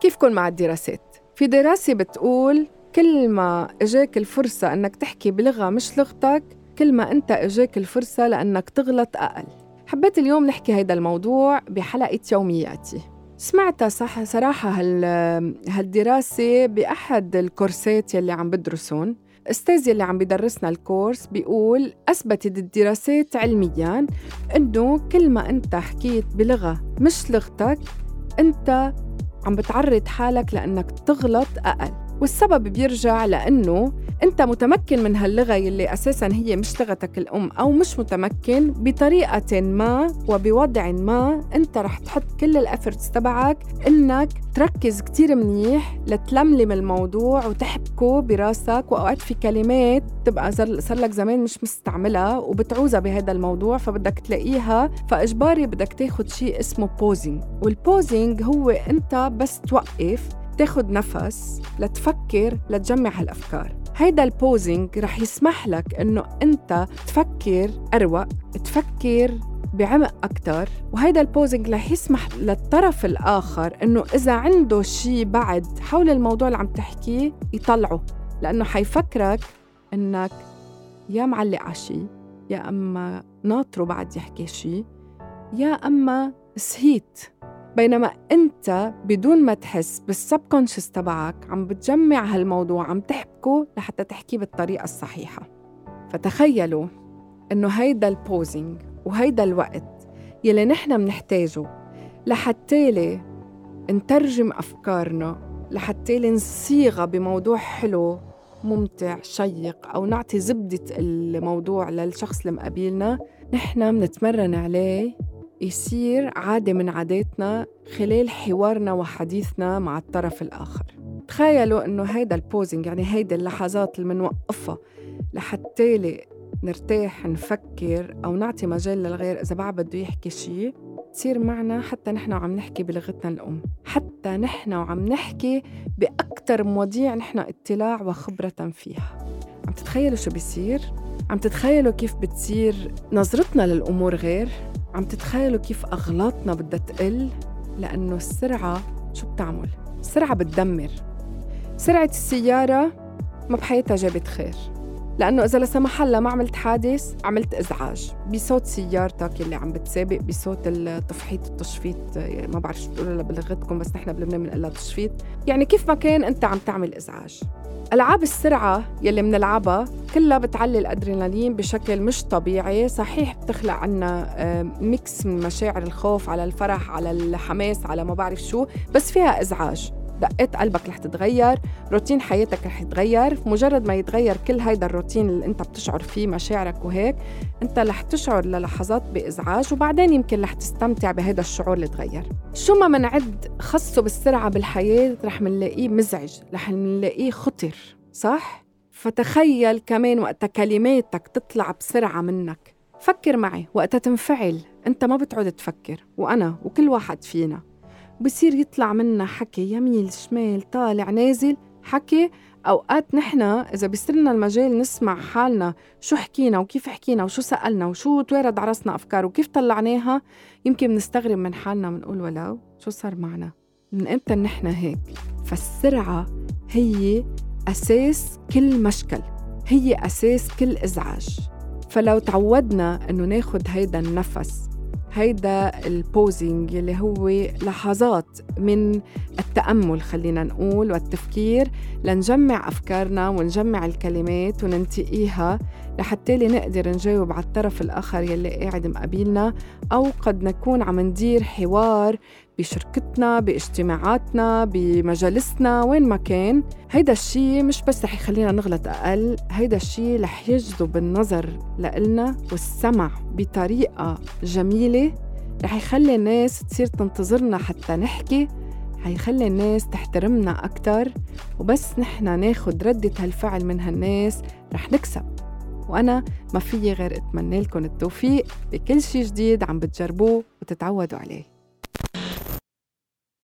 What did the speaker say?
كيفكن مع الدراسات؟ في دراسة بتقول كل ما إجاك الفرصة إنك تحكي بلغة مش لغتك كل ما أنت إجاك الفرصة لأنك تغلط أقل. حبيت اليوم نحكي هيدا الموضوع بحلقة يومياتي. سمعتها صح صراحة هال هالدراسة بأحد الكورسات يلي عم بدرسون. أستاذ يلي عم بدرسنا الكورس بيقول أثبتت الدراسات علمياً إنه كل ما أنت حكيت بلغة مش لغتك أنت عم بتعرض حالك لأنك تغلط أقل. والسبب بيرجع لأنه أنت متمكن من هاللغة يلي أساساً هي مش لغتك الأم أو مش متمكن بطريقة ما وبوضع ما أنت رح تحط كل ال efforts تبعك إنك تركز كتير منيح لتلملم الموضوع وتحبكه براسك. وأوقات في كلمات تبقى صار لك زمان مش مستعملها وبتعوزها بهذا الموضوع فبدك تلاقيها. فإجباري بدك تاخد شيء اسمه pausing وال pausing هو أنت بس توقف تاخد نفس لتفكر لتجمع هالأفكار. هيدا ال pausing رح يسمح لك إنه أنت تفكر أروق تفكر بعمق أكتر. وهيدا ال pausing رح يسمح للطرف الآخر إنه إذا عنده شيء بعد حول الموضوع اللي عم تحكيه يطلعه. لأنه حيفكرك إنك يا معلق على شيء يا أما ناطره بعد يحكي شيء يا أما سهيت. بينما انت بدون ما تحس بالسبكونشس تبعك عم بتجمع هالموضوع عم تحبكه لحتى تحكيه بالطريقة الصحيحة. فتخيلوا إنه هيدا البوزنج وهيدا الوقت يلي نحن منحتاجه لحتى نترجم أفكارنا لحتى نصيغها بموضوع حلو ممتع شيق أو نعطي زبدة الموضوع للشخص اللي مقابلنا نحن بنتمرن عليه يصير عادة من عاداتنا خلال حوارنا وحديثنا مع الطرف الآخر تخيلوا إنه هيدا البوزنج يعني هيدا اللحظات اللي منوقفها لحتى نرتاح نفكر أو نعطي مجال للغير إذا بعد بده يحكي شيء تصير معنا حتى نحن وعم نحكي بلغتنا الأم حتى نحن وعم نحكي بأكثر مواضيع نحن اطلاع وخبرة فيها عم تتخيلوا شو بيصير؟ عم تتخيلوا كيف بتصير نظرتنا للأمور غير؟ عم تتخيلوا كيف أغلاطنا بدها تقل؟ لأنه السرعة شو بتعمل؟ السرعة بتدمر. سرعة السيارة ما بحياتها جابت خير. لأنه إذا لا سمح الله ما عملت حادث عملت إزعاج. بصوت سيارتك اللي عم بتسابق بصوت التفحيط التشفيط ما بعرف شو بتقولوا بلغتكم بس نحن بلبنان بنقول تشفيط. يعني كيف ما كان أنت عم تعمل إزعاج. ألعاب السرعة يلي منلعبها كلها بتعلي الأدرينالين بشكل مش طبيعي. صحيح بتخلق عنا ميكس من مشاعر الخوف على الفرح على الحماس على ما بعرف شو بس فيها إزعاج. دقات قلبك رح تتغير روتين حياتك رح يتغير مجرد ما يتغير كل هيدا الروتين اللي انت بتشعر فيه مشاعرك وهيك انت رح تشعر للحظات بإزعاج وبعدين يمكن رح تستمتع بهيدا الشعور اللي تغير. شو ما منعد خصه بالسرعة بالحياة رح منلاقيه مزعج رح منلاقيه خطر صح؟ فتخيل كمان وقت كلماتك تطلع بسرعة منك. فكر معي وقتها تنفعل انت ما بتعود تفكر وأنا وكل واحد فينا. بصير يطلع منا حكي يميل شمال طالع نازل حكي أوقات نحن إذا بيصيرنا المجال نسمع حالنا شو حكينا وكيف حكينا وشو سألنا وشو توارد على راسنا أفكار وكيف طلعناها يمكن بنستغرب من حالنا بنقول ولو شو صار معنا؟ من إمتى نحن هيك؟ فالسرعة هي أساس كل مشكل هي أساس كل إزعاج. فلو تعودنا إنه ناخد هيدا النفس هيدا البوزينج اللي هو لحظات من التأمل خلينا نقول والتفكير لنجمع أفكارنا ونجمع الكلمات وننتقيها لحتى نقدر نجاوب على الطرف الآخر يلي قاعد مقابلنا أو قد نكون عم ندير حوار بشركتنا باجتماعاتنا بمجالسنا وين ما كان. هيدا الشيء مش بس رح يخلينا نغلط أقل هيدا الشيء رح يجذب النظر لإلنا والسمع بطريقة جميلة. رح يخلي الناس تصير تنتظرنا حتى نحكي حيخلي الناس تحترمنا أكتر. وبس نحن ناخد ردة هالفعل من هالناس رح نكسب. وأنا ما فيي غير أتمنى لكم التوفيق بكل شي جديد عم بتجربوه وتتعودوا عليه.